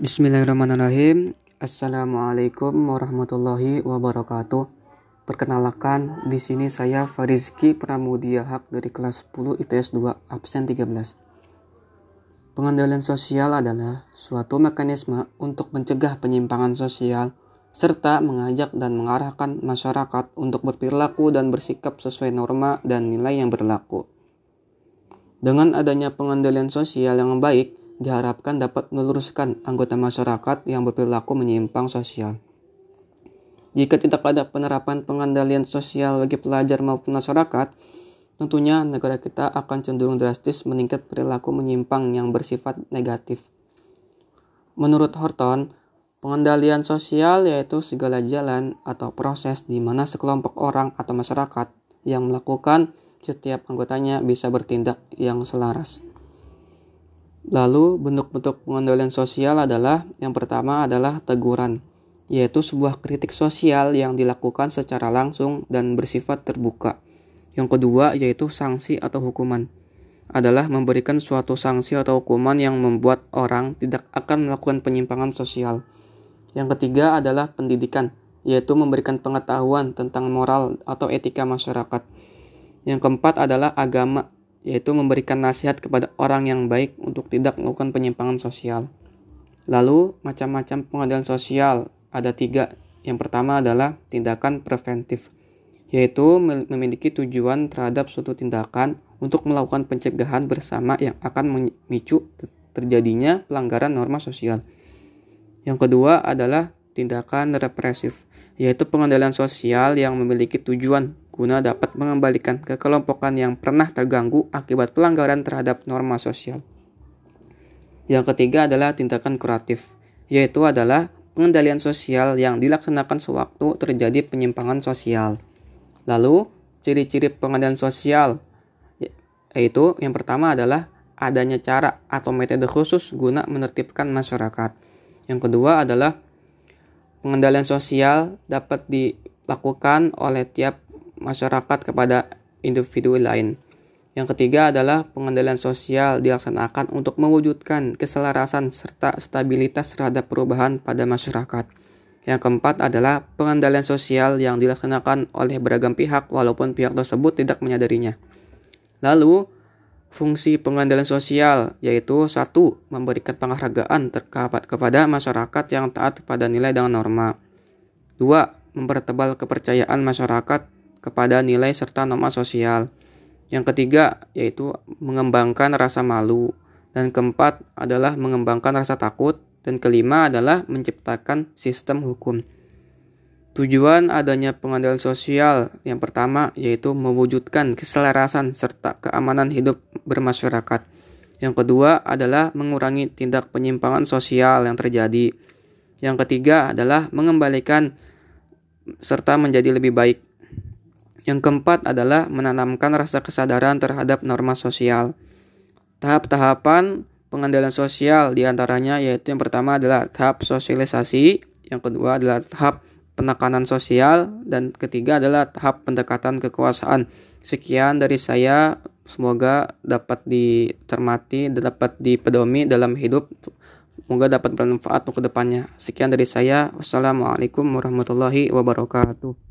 Bismillahirrahmanirrahim. Assalamualaikum warahmatullahi wabarakatuh. Perkenalkan, di sini saya Farizki Pramudia Hak dari kelas 10 IPS 2 absen 13. Pengendalian sosial adalah suatu mekanisme untuk mencegah penyimpangan sosial serta mengajak dan mengarahkan masyarakat untuk berperilaku dan bersikap sesuai norma dan nilai yang berlaku. Dengan adanya pengendalian sosial yang baik, diharapkan dapat meluruskan anggota masyarakat yang berperilaku menyimpang sosial. Jika tidak ada penerapan pengendalian sosial bagi pelajar maupun masyarakat, tentunya negara kita akan cenderung drastis meningkat perilaku menyimpang yang bersifat negatif. Menurut Horton, pengendalian sosial yaitu segala jalan atau proses di mana sekelompok orang atau masyarakat yang melakukan setiap anggotanya bisa bertindak yang selaras. Lalu bentuk-bentuk pengendalian sosial adalah yang pertama adalah teguran, yaitu sebuah kritik sosial yang dilakukan secara langsung dan bersifat terbuka. Yang kedua yaitu sanksi atau hukuman adalah memberikan suatu sanksi atau hukuman yang membuat orang tidak akan melakukan penyimpangan sosial. Yang ketiga adalah pendidikan, yaitu memberikan pengetahuan tentang moral atau etika masyarakat. Yang keempat adalah agama, yaitu memberikan nasihat kepada orang yang baik untuk tidak melakukan penyimpangan sosial. Lalu, macam-macam pengadilan sosial ada tiga. Yang pertama adalah tindakan preventif, yaitu memiliki tujuan terhadap suatu tindakan untuk melakukan pencegahan bersama yang akan memicu terjadinya pelanggaran norma sosial. Yang kedua adalah tindakan represif, yaitu pengendalian sosial yang memiliki tujuan guna dapat mengembalikan kekelompokan yang pernah terganggu akibat pelanggaran terhadap norma sosial. Yang ketiga adalah tindakan kuratif, yaitu adalah pengendalian sosial yang dilaksanakan sewaktu terjadi penyimpangan sosial. Lalu, ciri-ciri pengendalian sosial yaitu yang pertama adalah adanya cara atau metode khusus guna menertibkan masyarakat. Yang kedua adalah pengendalian sosial dapat dilakukan oleh tiap masyarakat kepada individu lain. Yang ketiga adalah pengendalian sosial dilaksanakan untuk mewujudkan keselarasan serta stabilitas terhadap perubahan pada masyarakat. Yang keempat adalah pengendalian sosial yang dilaksanakan oleh beragam pihak walaupun pihak tersebut tidak menyadarinya. Lalu, fungsi pengendalian sosial yaitu satu memberikan penghargaan terkapat kepada masyarakat yang taat pada nilai dan norma. Dua, mempertebal kepercayaan masyarakat kepada nilai serta norma sosial. Yang ketiga yaitu mengembangkan rasa malu. Dan keempat adalah mengembangkan rasa takut. Dan kelima adalah menciptakan sistem hukum. Tujuan adanya pengadilan sosial yang pertama yaitu mewujudkan keselarasan serta keamanan hidup bermasyarakat. Yang kedua adalah mengurangi tindak penyimpangan sosial yang terjadi. Yang ketiga adalah mengembalikan serta menjadi lebih baik. Yang keempat adalah menanamkan rasa kesadaran terhadap norma sosial. Tahap-tahapan pengendalian sosial di antaranya yaitu yang pertama adalah tahap sosialisasi, yang kedua adalah tahap penekanan sosial, dan ketiga adalah tahap pendekatan kekuasaan. Sekian dari saya, semoga dapat dicermati dan dapat dipedomi dalam hidup. Semoga dapat bermanfaat untuk ke depannya. Sekian dari saya. Wassalamualaikum warahmatullahi wabarakatuh.